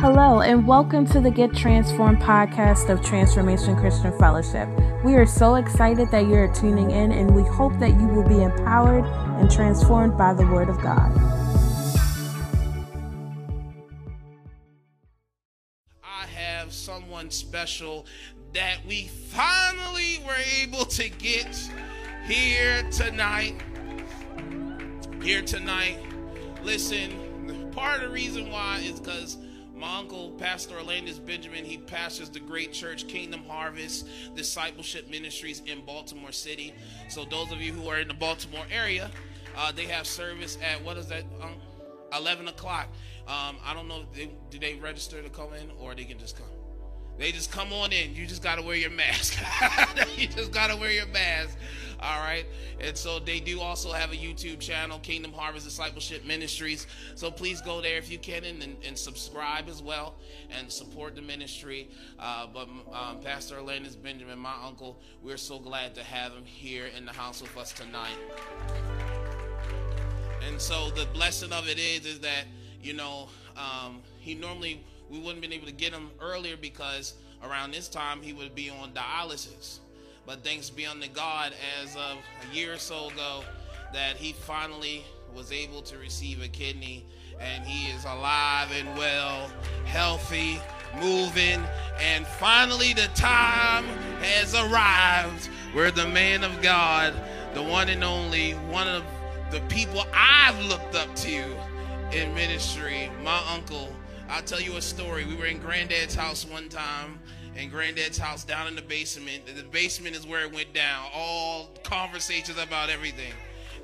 Hello, and welcome to the Get Transformed podcast of Transformation Christian Fellowship. We are so excited that you're tuning in, and we hope that you will be empowered and transformed by the Word of God. I have someone special that we finally were able to get here tonight. Here tonight. Listen, part of the reason why is because my uncle, Pastor Orlandis Benjamin, he pastors the great church Kingdom Harvest Discipleship Ministries in Baltimore City. So those of you who are in the Baltimore area, uh, they have service at what is that? Um, 11 o'clock. Um, I don't know. They, do they register to come in or they can just come? They just come on in. You just got to wear your mask. you just got to wear your mask. All right. And so they do also have a YouTube channel, Kingdom Harvest Discipleship Ministries. So please go there if you can and, and subscribe as well and support the ministry. Uh, but um, Pastor Orlandis Benjamin, my uncle, we're so glad to have him here in the house with us tonight. And so the blessing of it is, is that, you know, um, he normally, we wouldn't been able to get him earlier because around this time he would be on dialysis. But thanks be unto God, as of a year or so ago, that he finally was able to receive a kidney and he is alive and well, healthy, moving, and finally the time has arrived where the man of God, the one and only, one of the people I've looked up to in ministry, my uncle. I'll tell you a story. We were in Granddad's house one time in Granddad's house down in the basement. The basement is where it went down. All conversations about everything.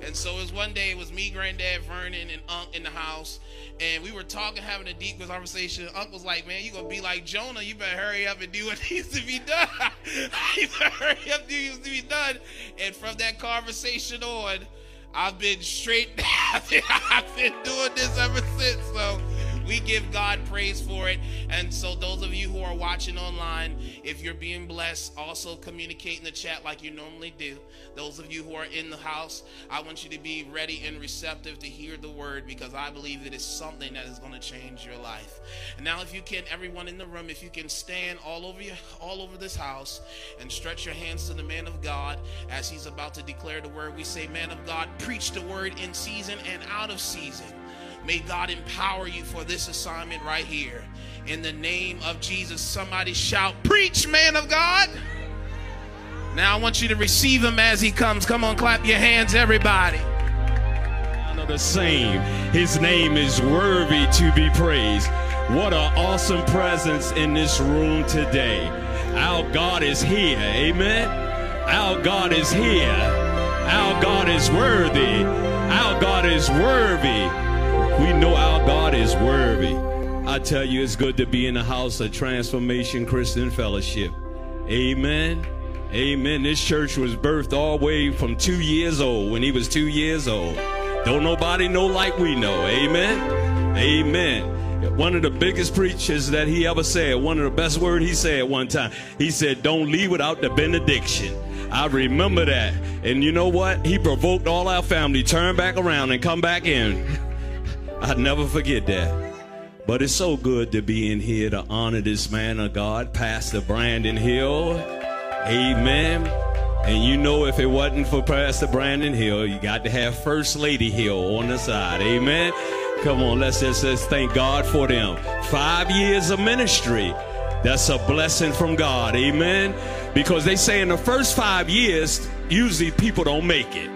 And so it was one day, it was me, Granddad, Vernon, and Unc in the house. And we were talking, having a deep conversation. Unc was like, Man, you're going to be like Jonah. You better hurry up and do what needs to be done. you better hurry up and do what needs to be done. And from that conversation on, I've been straight, down I've been doing this ever since. So we give God praise for it. And so, those of you who are watching online, if you're being blessed, also communicate in the chat like you normally do. Those of you who are in the house, I want you to be ready and receptive to hear the word because I believe it is something that is going to change your life. And now, if you can, everyone in the room, if you can stand all over you, all over this house and stretch your hands to the man of God as he's about to declare the word, we say, Man of God, preach the word in season and out of season. May God empower you for this assignment right here. In the name of Jesus, somebody shout, Preach, man of God. Now I want you to receive him as he comes. Come on, clap your hands, everybody. The same. His name is worthy to be praised. What an awesome presence in this room today. Our God is here. Amen. Our God is here. Our God is worthy. Our God is worthy. We know our God is worthy. I tell you, it's good to be in the house of Transformation Christian Fellowship. Amen. Amen. This church was birthed all the way from two years old when he was two years old. Don't nobody know like we know. Amen. Amen. One of the biggest preachers that he ever said, one of the best words he said one time, he said, Don't leave without the benediction. I remember that. And you know what? He provoked all our family, turn back around and come back in. I'll never forget that. But it's so good to be in here to honor this man of God, Pastor Brandon Hill. Amen. And you know, if it wasn't for Pastor Brandon Hill, you got to have First Lady Hill on the side. Amen. Come on, let's just let's thank God for them. Five years of ministry. That's a blessing from God. Amen. Because they say in the first five years, usually people don't make it.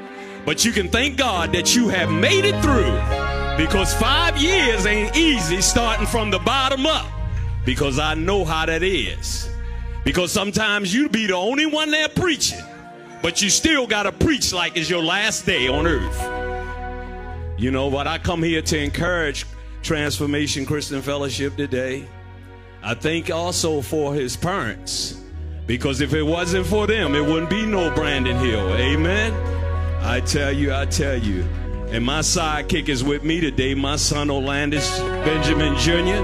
But you can thank God that you have made it through. Because five years ain't easy starting from the bottom up. Because I know how that is. Because sometimes you be the only one there preaching, but you still got to preach like it's your last day on earth. You know what? I come here to encourage Transformation Christian Fellowship today. I thank also for his parents. Because if it wasn't for them, it wouldn't be no Brandon Hill. Amen. I tell you, I tell you. And my sidekick is with me today, my son Orlandis Benjamin Jr.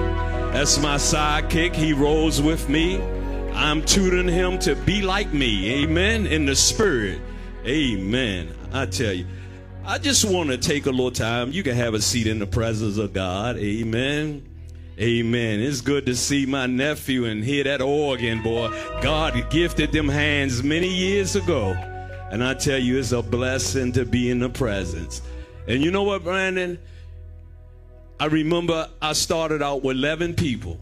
That's my sidekick. He rolls with me. I'm tutoring him to be like me. Amen. In the spirit. Amen. I tell you. I just want to take a little time. You can have a seat in the presence of God. Amen. Amen. It's good to see my nephew and hear that organ, boy. God gifted them hands many years ago. And I tell you, it's a blessing to be in the presence. And you know what, Brandon? I remember I started out with 11 people.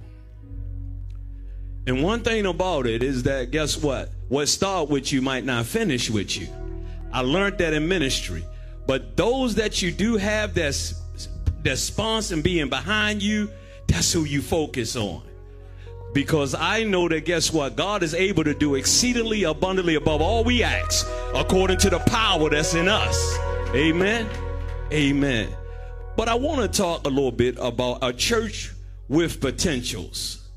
And one thing about it is that, guess what? What start with you might not finish with you. I learned that in ministry. But those that you do have that's, that's sponsor being behind you, that's who you focus on. Because I know that guess what? God is able to do exceedingly abundantly above all we ask according to the power that's in us. Amen. Amen. But I want to talk a little bit about a church with potentials.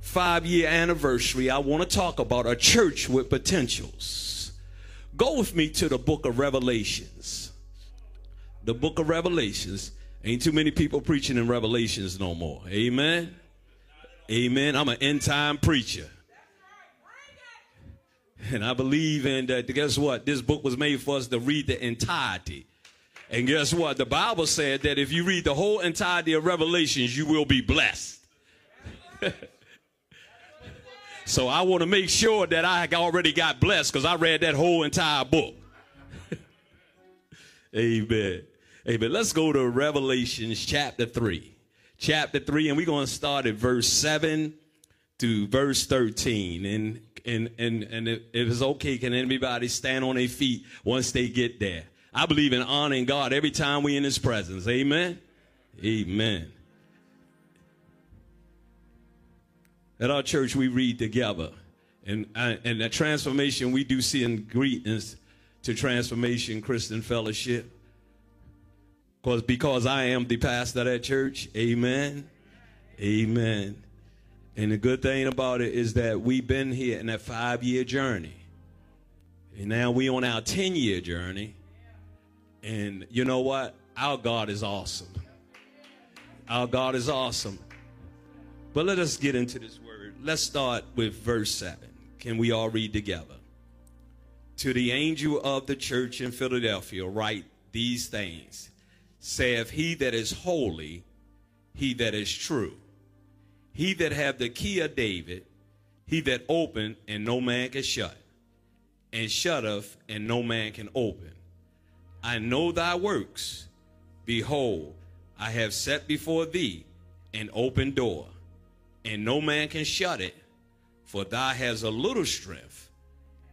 Five year anniversary, I want to talk about a church with potentials. Go with me to the book of Revelations. The book of Revelations. Ain't too many people preaching in Revelations no more. Amen. Amen. I'm an end time preacher. And I believe in that. Guess what? This book was made for us to read the entirety. And guess what? The Bible said that if you read the whole entirety of Revelations, you will be blessed. so I want to make sure that I already got blessed because I read that whole entire book. Amen. Amen. Let's go to Revelations chapter 3. Chapter 3, and we're going to start at verse 7 to verse 13. And and and and if it's okay, can anybody stand on their feet once they get there? I believe in honoring God every time we in his presence. Amen. Amen. At our church, we read together. And, uh, and that transformation we do see in greetings to Transformation Christian Fellowship. Because because I am the pastor of that church. Amen. Amen. And the good thing about it is that we've been here in that five year journey. And now we on our 10 year journey. And you know what? Our God is awesome. Our God is awesome. But let us get into this word. Let's start with verse 7. Can we all read together? To the angel of the church in Philadelphia, write these things saith he that is holy, he that is true, he that have the key of David, he that open and no man can shut, and shutteth and no man can open. I know thy works. Behold, I have set before thee an open door, and no man can shut it, for thou hast a little strength,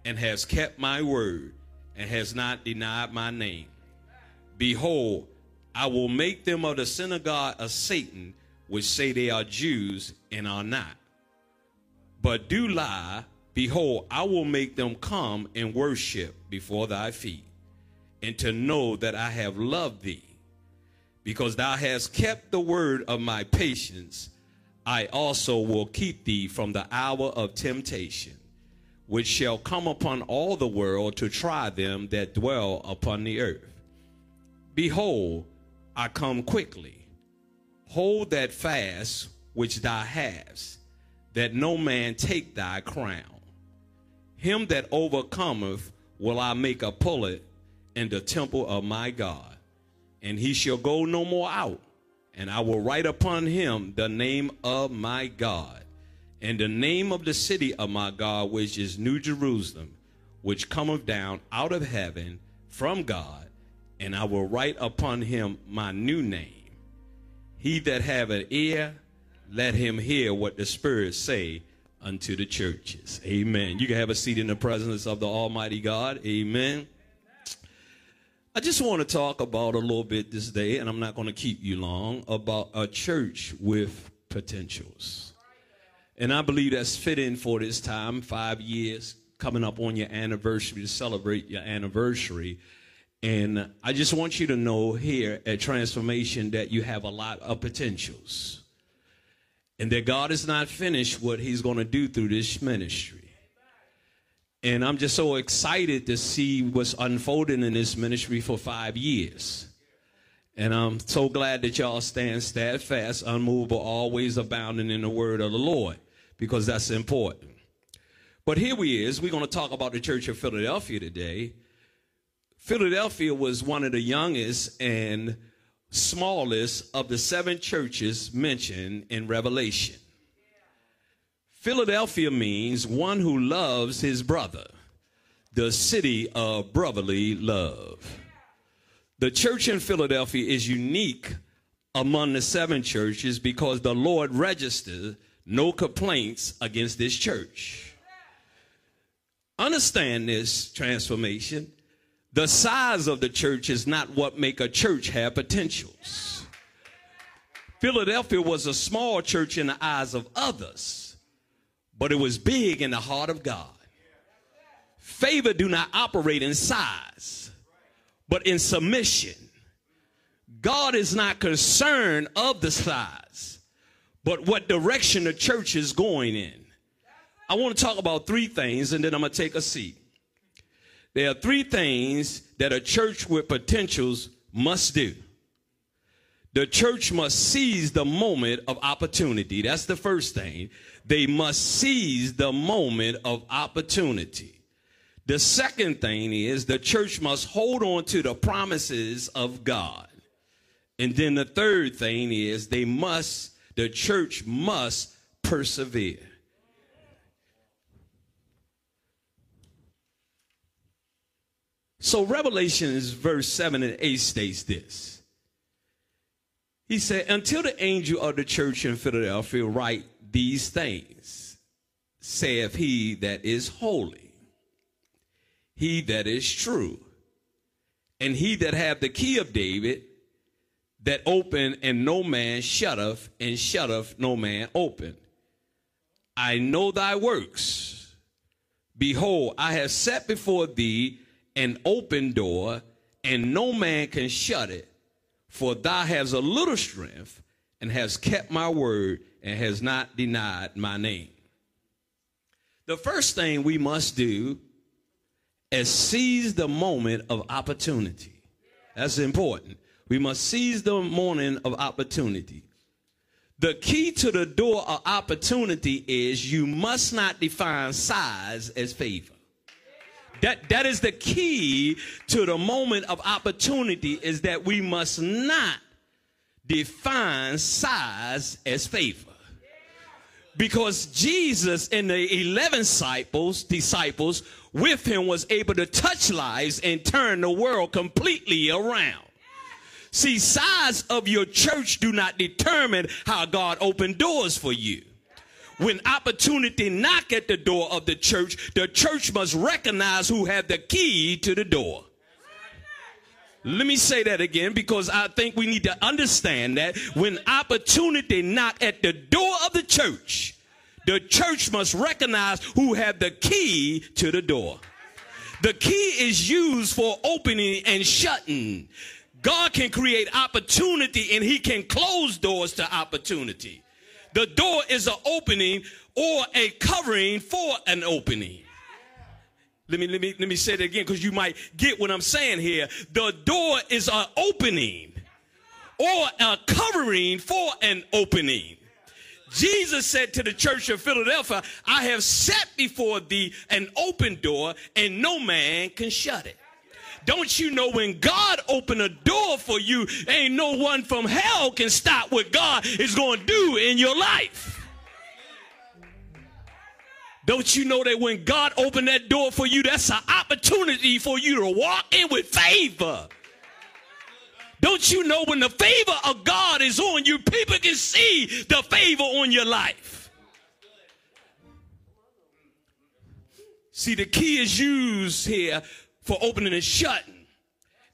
and hast kept my word, and hast not denied my name. Behold, I will make them of the synagogue of Satan, which say they are Jews and are not, but do lie. Behold, I will make them come and worship before thy feet, and to know that I have loved thee. Because thou hast kept the word of my patience, I also will keep thee from the hour of temptation, which shall come upon all the world to try them that dwell upon the earth. Behold, I come quickly. Hold that fast which thou hast, that no man take thy crown. Him that overcometh will I make a pullet in the temple of my God, and he shall go no more out. And I will write upon him the name of my God, and the name of the city of my God, which is New Jerusalem, which cometh down out of heaven from God and I will write upon him my new name. He that have an ear, let him hear what the Spirit say unto the churches. Amen. You can have a seat in the presence of the Almighty God. Amen. I just want to talk about a little bit this day, and I'm not going to keep you long, about a church with potentials. And I believe that's fitting for this time, five years coming up on your anniversary to celebrate your anniversary. And I just want you to know here at Transformation that you have a lot of potentials. And that God is not finished what he's going to do through this ministry. And I'm just so excited to see what's unfolding in this ministry for five years. And I'm so glad that y'all stand steadfast, unmovable, always abounding in the word of the Lord, because that's important. But here we is. We're going to talk about the Church of Philadelphia today. Philadelphia was one of the youngest and smallest of the seven churches mentioned in Revelation. Philadelphia means one who loves his brother, the city of brotherly love. The church in Philadelphia is unique among the seven churches because the Lord registered no complaints against this church. Understand this transformation. The size of the church is not what make a church have potentials. Philadelphia was a small church in the eyes of others, but it was big in the heart of God. Favor do not operate in size, but in submission. God is not concerned of the size, but what direction the church is going in. I want to talk about three things and then I'm going to take a seat. There are three things that a church with potentials must do. The church must seize the moment of opportunity. That's the first thing. They must seize the moment of opportunity. The second thing is the church must hold on to the promises of God. And then the third thing is they must, the church must persevere. So Revelations verse 7 and 8 states this. He said, Until the angel of the church in Philadelphia write these things, saith he that is holy, he that is true, and he that have the key of David, that open and no man shutteth, and shutteth no man open. I know thy works. Behold, I have set before thee an open door, and no man can shut it. For thou hast a little strength, and has kept my word, and has not denied my name. The first thing we must do is seize the moment of opportunity. That's important. We must seize the moment of opportunity. The key to the door of opportunity is you must not define size as favor. That, that is the key to the moment of opportunity is that we must not define size as favor. Because Jesus and the 11 disciples, disciples with him was able to touch lives and turn the world completely around. See, size of your church do not determine how God opened doors for you when opportunity knock at the door of the church, the church must recognize who have the key to the door. Let me say that again because I think we need to understand that when opportunity knock at the door of the church, the church must recognize who have the key to the door. The key is used for opening and shutting. God can create opportunity and he can close doors to opportunity. The door is an opening or a covering for an opening. Let me let me let me say it again because you might get what I'm saying here. The door is an opening or a covering for an opening. Jesus said to the church of Philadelphia, I have set before thee an open door, and no man can shut it. Don't you know when God opened a door for you, ain't no one from hell can stop what God is going to do in your life. Don't you know that when God opened that door for you, that's an opportunity for you to walk in with favor. Don't you know when the favor of God is on you, people can see the favor on your life. See, the key is used here for opening and shutting.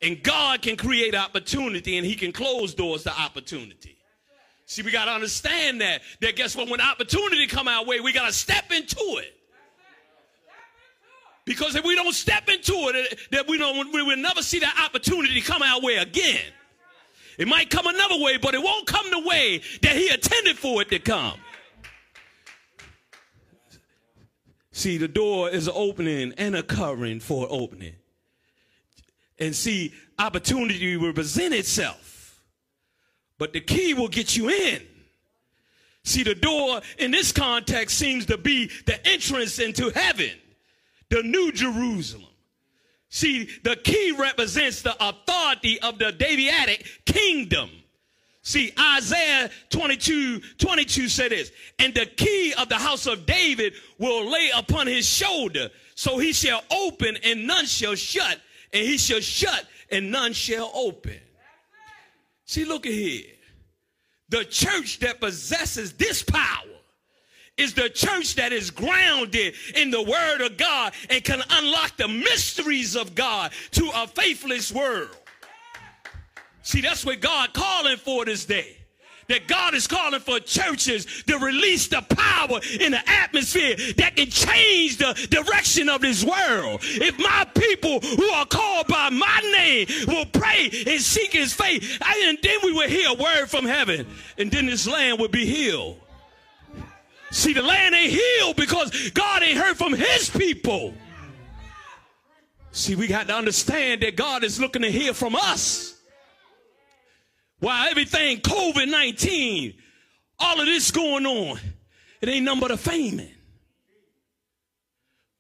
And God can create opportunity and he can close doors to opportunity. See, we got to understand that. That guess what? When opportunity come our way, we got to step into it. Because if we don't step into it, eh, that we don't, we will never see that opportunity come our way again. It might come another way, but it won't come the way that he intended for it to come. See, the door is an opening and a covering for opening and see opportunity will present itself. But the key will get you in. See, the door in this context seems to be the entrance into heaven, the new Jerusalem. See, the key represents the authority of the Davidic kingdom. See, Isaiah 22, 22 said this, and the key of the house of David will lay upon his shoulder. So he shall open and none shall shut, and he shall shut and none shall open. See, look at here. The church that possesses this power is the church that is grounded in the word of God and can unlock the mysteries of God to a faithless world. See, that's what God calling for this day. That God is calling for churches to release the power in the atmosphere that can change the direction of this world. If my people who are called by my name will pray and seek his faith, and then we will hear a word from heaven, and then this land will be healed. See, the land ain't healed because God ain't heard from his people. See, we got to understand that God is looking to hear from us. While everything COVID 19, all of this going on, it ain't nothing but a famine.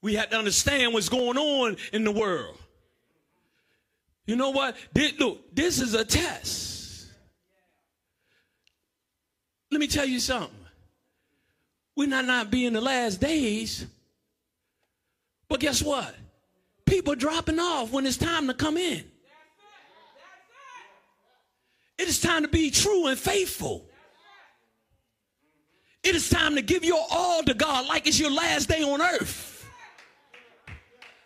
We have to understand what's going on in the world. You know what? This, look, this is a test. Let me tell you something. We're not not be in the last days, but guess what? People dropping off when it's time to come in. It is time to be true and faithful. It is time to give your all to God like it's your last day on earth.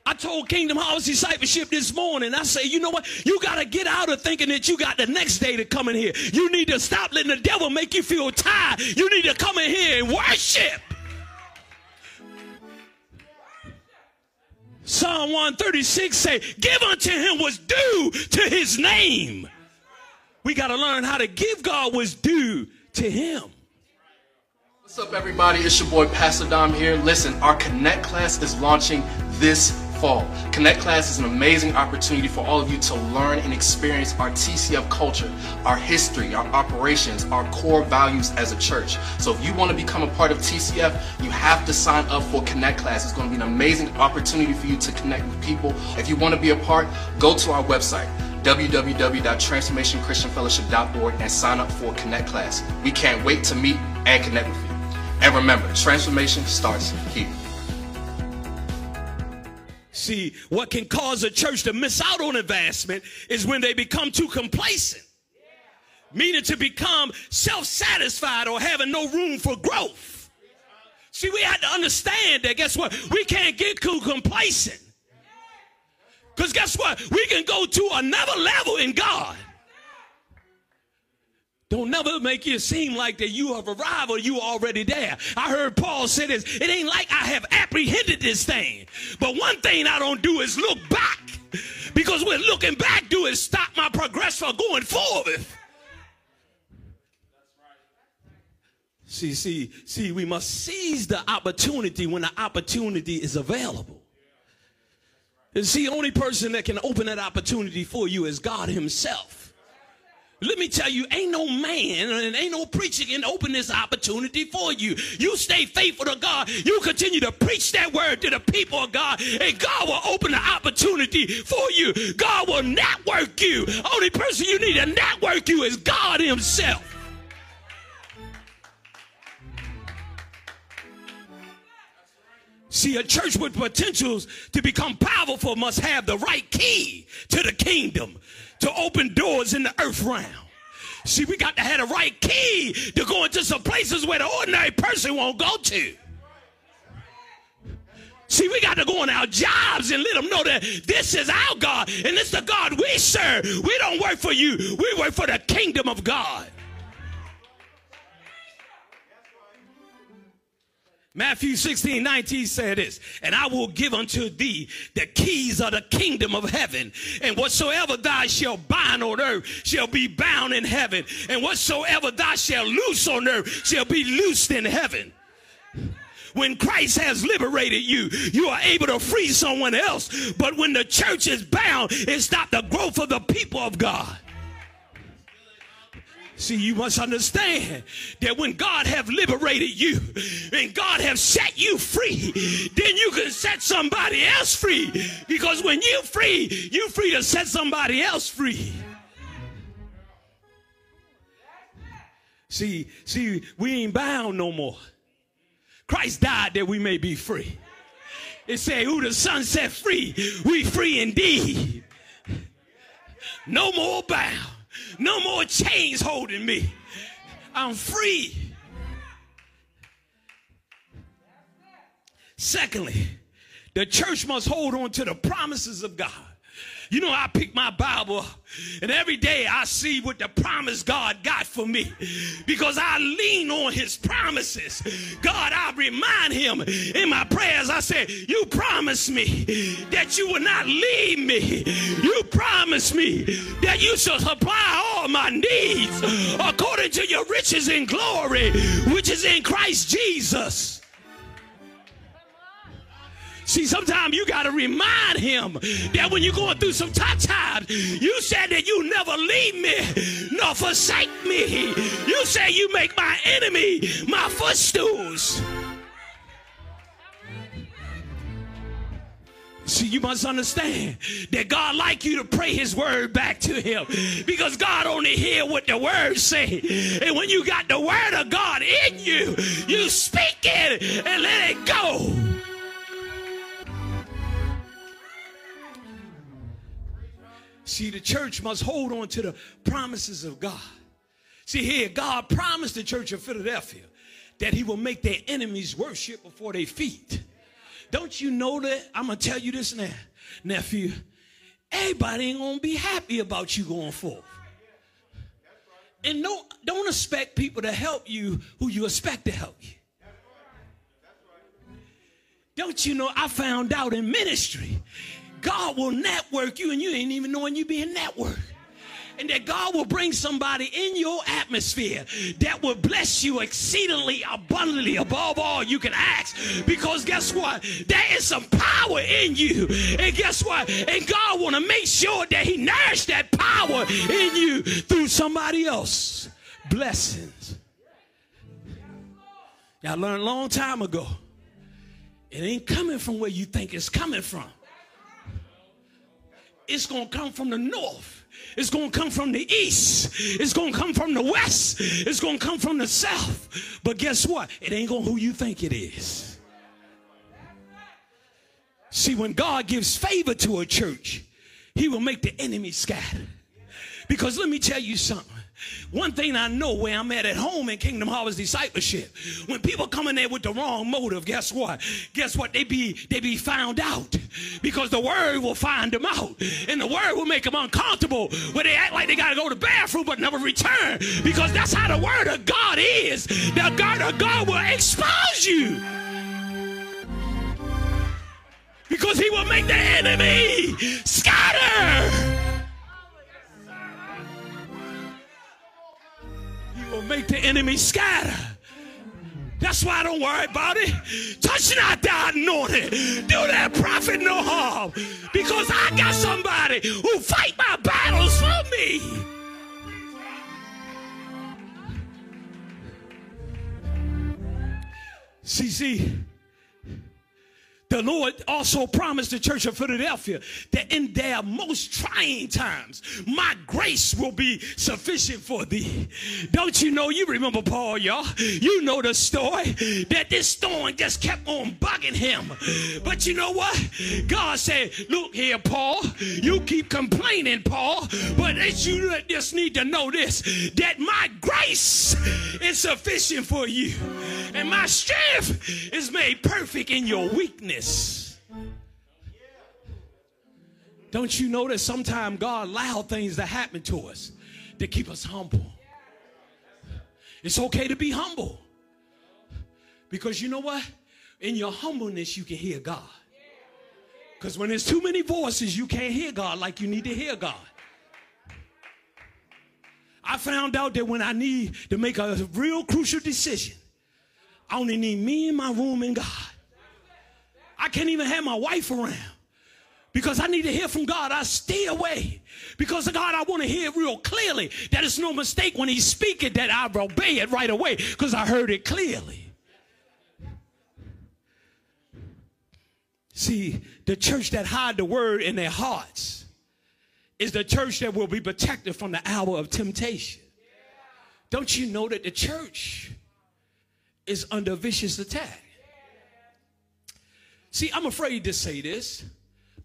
I told Kingdom Harvest Discipleship this morning, I say, you know what? You got to get out of thinking that you got the next day to come in here. You need to stop letting the devil make you feel tired. You need to come in here and worship. Psalm 136 say, give unto him what's due to his name. We got to learn how to give God what's due to Him. What's up, everybody? It's your boy Pastor Dom here. Listen, our Connect class is launching this fall. Connect class is an amazing opportunity for all of you to learn and experience our TCF culture, our history, our operations, our core values as a church. So if you want to become a part of TCF, you have to sign up for Connect class. It's going to be an amazing opportunity for you to connect with people. If you want to be a part, go to our website www.transformationchristianfellowship.org and sign up for Connect class. We can't wait to meet and connect with you. And remember, transformation starts here. See, what can cause a church to miss out on advancement is when they become too complacent. Meaning to become self-satisfied or having no room for growth. See, we have to understand that guess what? We can't get too complacent. Because guess what? We can go to another level in God. Don't never make it seem like that you have arrived or you already there. I heard Paul say this. It ain't like I have apprehended this thing. But one thing I don't do is look back. Because what looking back do is stop my progress from going forward. See, see, see, we must seize the opportunity when the opportunity is available. And see, only person that can open that opportunity for you is God Himself. Let me tell you, ain't no man and ain't no preacher can open this opportunity for you. You stay faithful to God. You continue to preach that word to the people of God, and God will open the opportunity for you. God will network you. Only person you need to network you is God Himself. See, a church with potentials to become powerful must have the right key to the kingdom to open doors in the earth realm. See, we got to have the right key to go into some places where the ordinary person won't go to. See, we got to go on our jobs and let them know that this is our God and this is the God we serve. We don't work for you, we work for the kingdom of God. Matthew 16, 19 said this, and I will give unto thee the keys of the kingdom of heaven. And whatsoever thou shalt bind on earth shall be bound in heaven. And whatsoever thou shalt loose on earth shall be loosed in heaven. When Christ has liberated you, you are able to free someone else. But when the church is bound, it stops the growth of the people of God. See, you must understand that when God have liberated you and God have set you free, then you can set somebody else free. Because when you free, you free to set somebody else free. See, see, we ain't bound no more. Christ died that we may be free. It said, who the son set free, we free indeed. No more bound. No more chains holding me. I'm free. Secondly, the church must hold on to the promises of God. You know, I pick my Bible and every day I see what the promise God got for me because I lean on his promises. God, I remind him in my prayers, I say, You promised me that you will not leave me. You promised me that you shall supply all my needs according to your riches in glory, which is in Christ Jesus. See, sometimes you got to remind him that when you're going through some tough times, you said that you never leave me nor forsake me. You say you make my enemy my footstools. See, you must understand that God like you to pray his word back to him because God only hear what the word say. And when you got the word of God in you, you speak it and let it go. See, the church must hold on to the promises of God. See, here, God promised the church of Philadelphia that he will make their enemies worship before their feet. Don't you know that? I'm going to tell you this now, nephew. Everybody ain't going to be happy about you going forth. And don't, don't expect people to help you who you expect to help you. Don't you know I found out in ministry God will network you and you ain't even knowing you being networked. And that God will bring somebody in your atmosphere that will bless you exceedingly abundantly above all you can ask. Because guess what? There is some power in you. And guess what? And God want to make sure that He nourished that power in you through somebody else. Blessings. Y'all learned a long time ago. It ain't coming from where you think it's coming from it's going to come from the north. It's going to come from the east. It's going to come from the west. It's going to come from the south. But guess what? It ain't going to who you think it is. See, when God gives favor to a church, he will make the enemy scatter. Because let me tell you something. One thing I know where I'm at at home in Kingdom Harvest discipleship, when people come in there with the wrong motive, guess what? Guess what? They be they be found out because the word will find them out, and the word will make them uncomfortable where they act like they got to go to the bathroom but never return because that's how the word of God is. The God of God will expose you. Because he will make the enemy scatter. Make the enemy scatter. That's why I don't worry about it. Touch not thy anointed. Do that prophet no harm. Because I got somebody who fight my battles for me. See, see, the Lord also promised the church of Philadelphia that in their most trying times, my grace will be sufficient for thee. Don't you know? You remember Paul, y'all. You know the story that this storm just kept on bugging him. But you know what? God said, Look here, Paul, you keep complaining, Paul, but you just need to know this that my grace is sufficient for you, and my strength is made perfect in your weakness. Don't you know that sometimes God allow things to happen to us to keep us humble? It's okay to be humble. Because you know what? In your humbleness, you can hear God. Because when there's too many voices, you can't hear God like you need to hear God. I found out that when I need to make a real crucial decision, I only need me in my room and God. I can't even have my wife around because I need to hear from God, I stay away. Because of God, I want to hear real clearly that it's no mistake when He's speaking that I obey it right away because I heard it clearly. See, the church that hide the word in their hearts is the church that will be protected from the hour of temptation. Don't you know that the church is under vicious attack? See, I'm afraid to say this.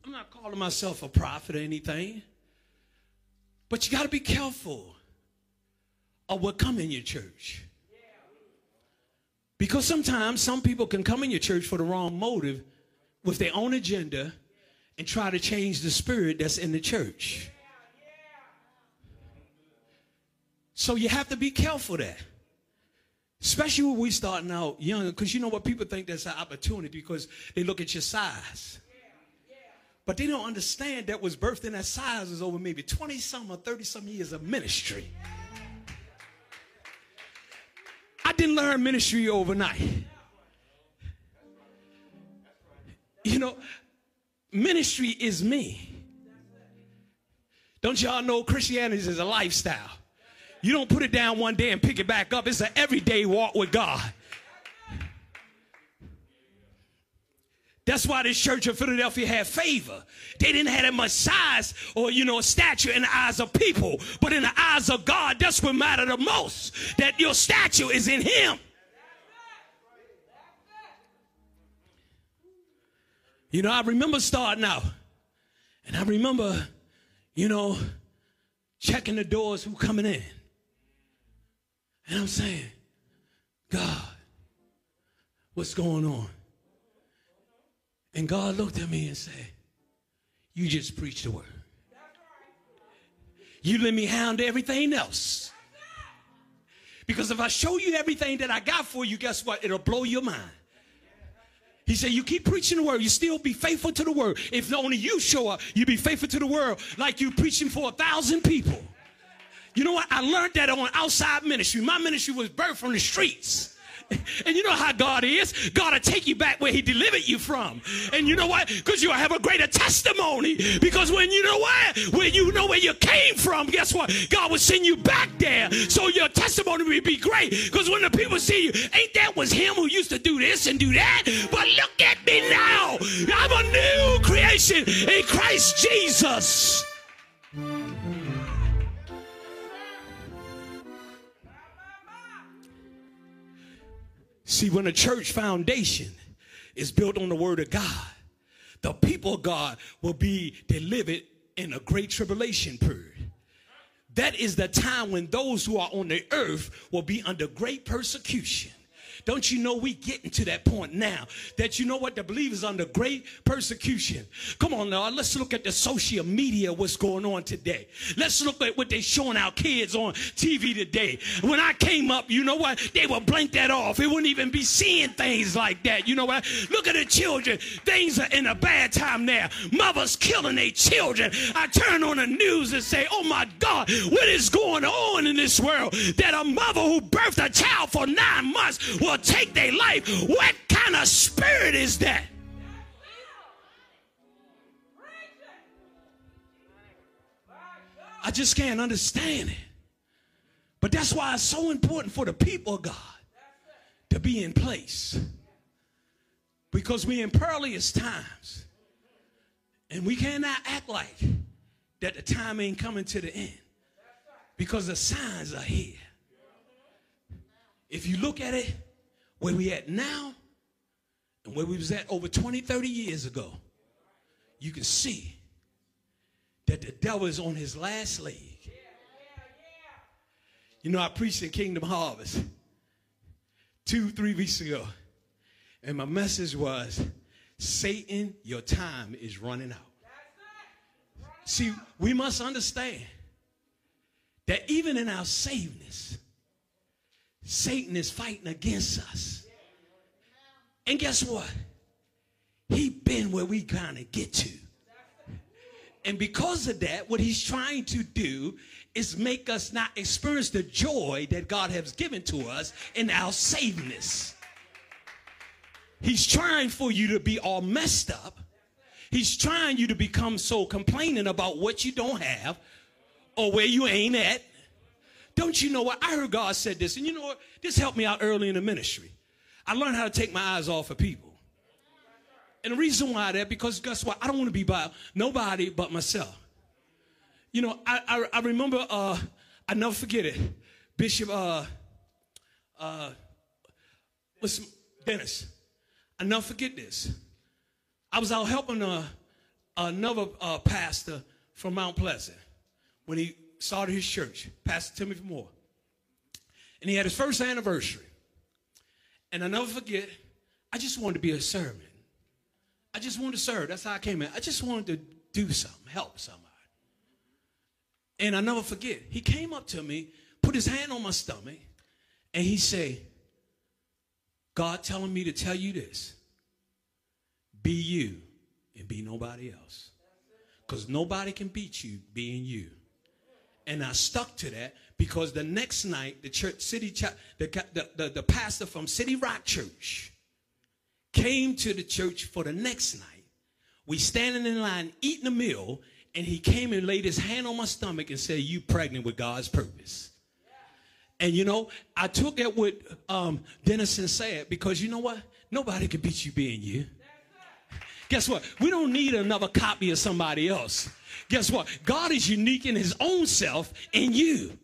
I'm not calling myself a prophet or anything. But you got to be careful of what come in your church. Because sometimes some people can come in your church for the wrong motive with their own agenda and try to change the spirit that's in the church. So you have to be careful that. Especially when we starting out young, because you know what people think that's an opportunity because they look at your size. But they don't understand that was birthed in that size is over maybe 20 some or 30 some years of ministry. I didn't learn ministry overnight. You know, ministry is me. Don't y'all know Christianity is a lifestyle? You don't put it down one day and pick it back up. It's an everyday walk with God. That's why this church of Philadelphia had favor. They didn't have that much size or, you know, stature in the eyes of people. But in the eyes of God, that's what mattered the most. That your statue is in Him. You know, I remember starting out, and I remember, you know, checking the doors who coming in. And I'm saying, God, what's going on? And God looked at me and said, You just preach the word. You let me hound everything else. Because if I show you everything that I got for you, guess what? It'll blow your mind. He said, You keep preaching the word, you still be faithful to the word. If only you show up, you be faithful to the word like you preaching for a thousand people. You know what? I learned that on outside ministry. My ministry was birthed from the streets. And you know how God is. God will take you back where He delivered you from. And you know what? Because you'll have a greater testimony. Because when you know what? When you know where you came from, guess what? God will send you back there. So your testimony will be great. Because when the people see you, ain't that was him who used to do this and do that? But look at me now. I'm a new creation in Christ Jesus. See, when a church foundation is built on the word of God, the people of God will be delivered in a great tribulation period. That is the time when those who are on the earth will be under great persecution. Don't you know we getting to that point now that you know what the believers under great persecution. Come on now, let's look at the social media, what's going on today. Let's look at what they showing our kids on TV today. When I came up, you know what? They would blink that off. It wouldn't even be seeing things like that. You know what? Look at the children. Things are in a bad time now. Mothers killing their children. I turn on the news and say, oh my God, what is going on in this world? That a mother who birthed a child for nine months take their life. What kind of spirit is that? I just can't understand it. But that's why it's so important for the people of God to be in place. Because we're in perilous times. And we cannot act like that the time ain't coming to the end. Because the signs are here. If you look at it, where we at now and where we was at over 20, 30 years ago, you can see that the devil is on his last leg. You know, I preached in Kingdom Harvest two, three weeks ago, and my message was Satan, your time is running out. See, we must understand that even in our sameness, Satan is fighting against us. And guess what? He been where we kind of get to. And because of that, what he's trying to do is make us not experience the joy that God has given to us in our sameness. He's trying for you to be all messed up He's trying you to become so complaining about what you don't have or where you ain't at. Don't you know what? I heard God said this, and you know what? This helped me out early in the ministry. I learned how to take my eyes off of people. And the reason why that, because guess what? I don't want to be by nobody but myself. You know, I, I, I remember, uh, I never forget it, Bishop, uh, uh, listen, Dennis, I never forget this. I was out helping uh, another uh, pastor from Mount Pleasant when he started his church, Pastor Timothy Moore. And he had his first anniversary. And I never forget, I just wanted to be a servant. I just wanted to serve. That's how I came in. I just wanted to do something, help somebody. And I never forget, he came up to me, put his hand on my stomach, and he said, God telling me to tell you this. Be you and be nobody else. Because nobody can beat you being you. And I stuck to that because the next night, the church, city, the, the, the, the pastor from City Rock Church came to the church for the next night. We standing in line eating a meal, and he came and laid his hand on my stomach and said, "You pregnant with God's purpose." And you know, I took it what um, Dennison said because you know what? Nobody can beat you being you. Guess what? We don't need another copy of somebody else. Guess what? God is unique in his own self in you.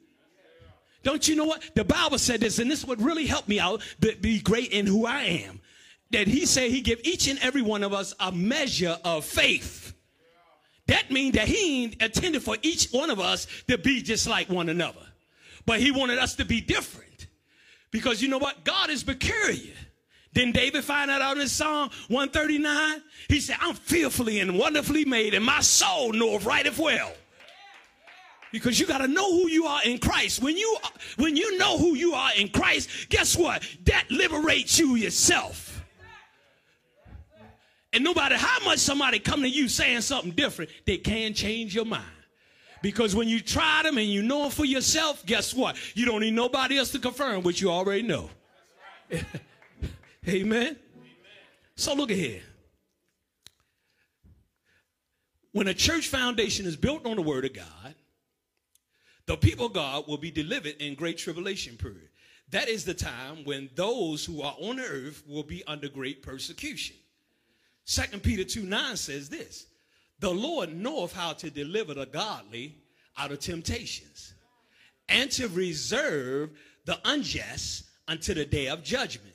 Don't you know what? The Bible said this, and this would really help me out to be great in who I am. That he said he give each and every one of us a measure of faith. That means that he intended for each one of us to be just like one another. But he wanted us to be different. Because you know what? God is peculiar. Didn't David find that out in Psalm 139? He said, I'm fearfully and wonderfully made, and my soul knoweth right of well. Because you got to know who you are in Christ. When you when you know who you are in Christ, guess what? That liberates you yourself. And no matter how much somebody come to you saying something different, they can change your mind. Because when you try them and you know them for yourself, guess what? You don't need nobody else to confirm what you already know. Amen. So look at here. When a church foundation is built on the word of God, the people of God will be delivered in great tribulation period. That is the time when those who are on the earth will be under great persecution. Second Peter 2 9 says this The Lord knoweth how to deliver the godly out of temptations and to reserve the unjust until the day of judgment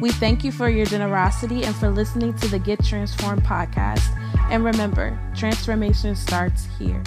We thank you for your generosity and for listening to the Get Transformed podcast. And remember, transformation starts here.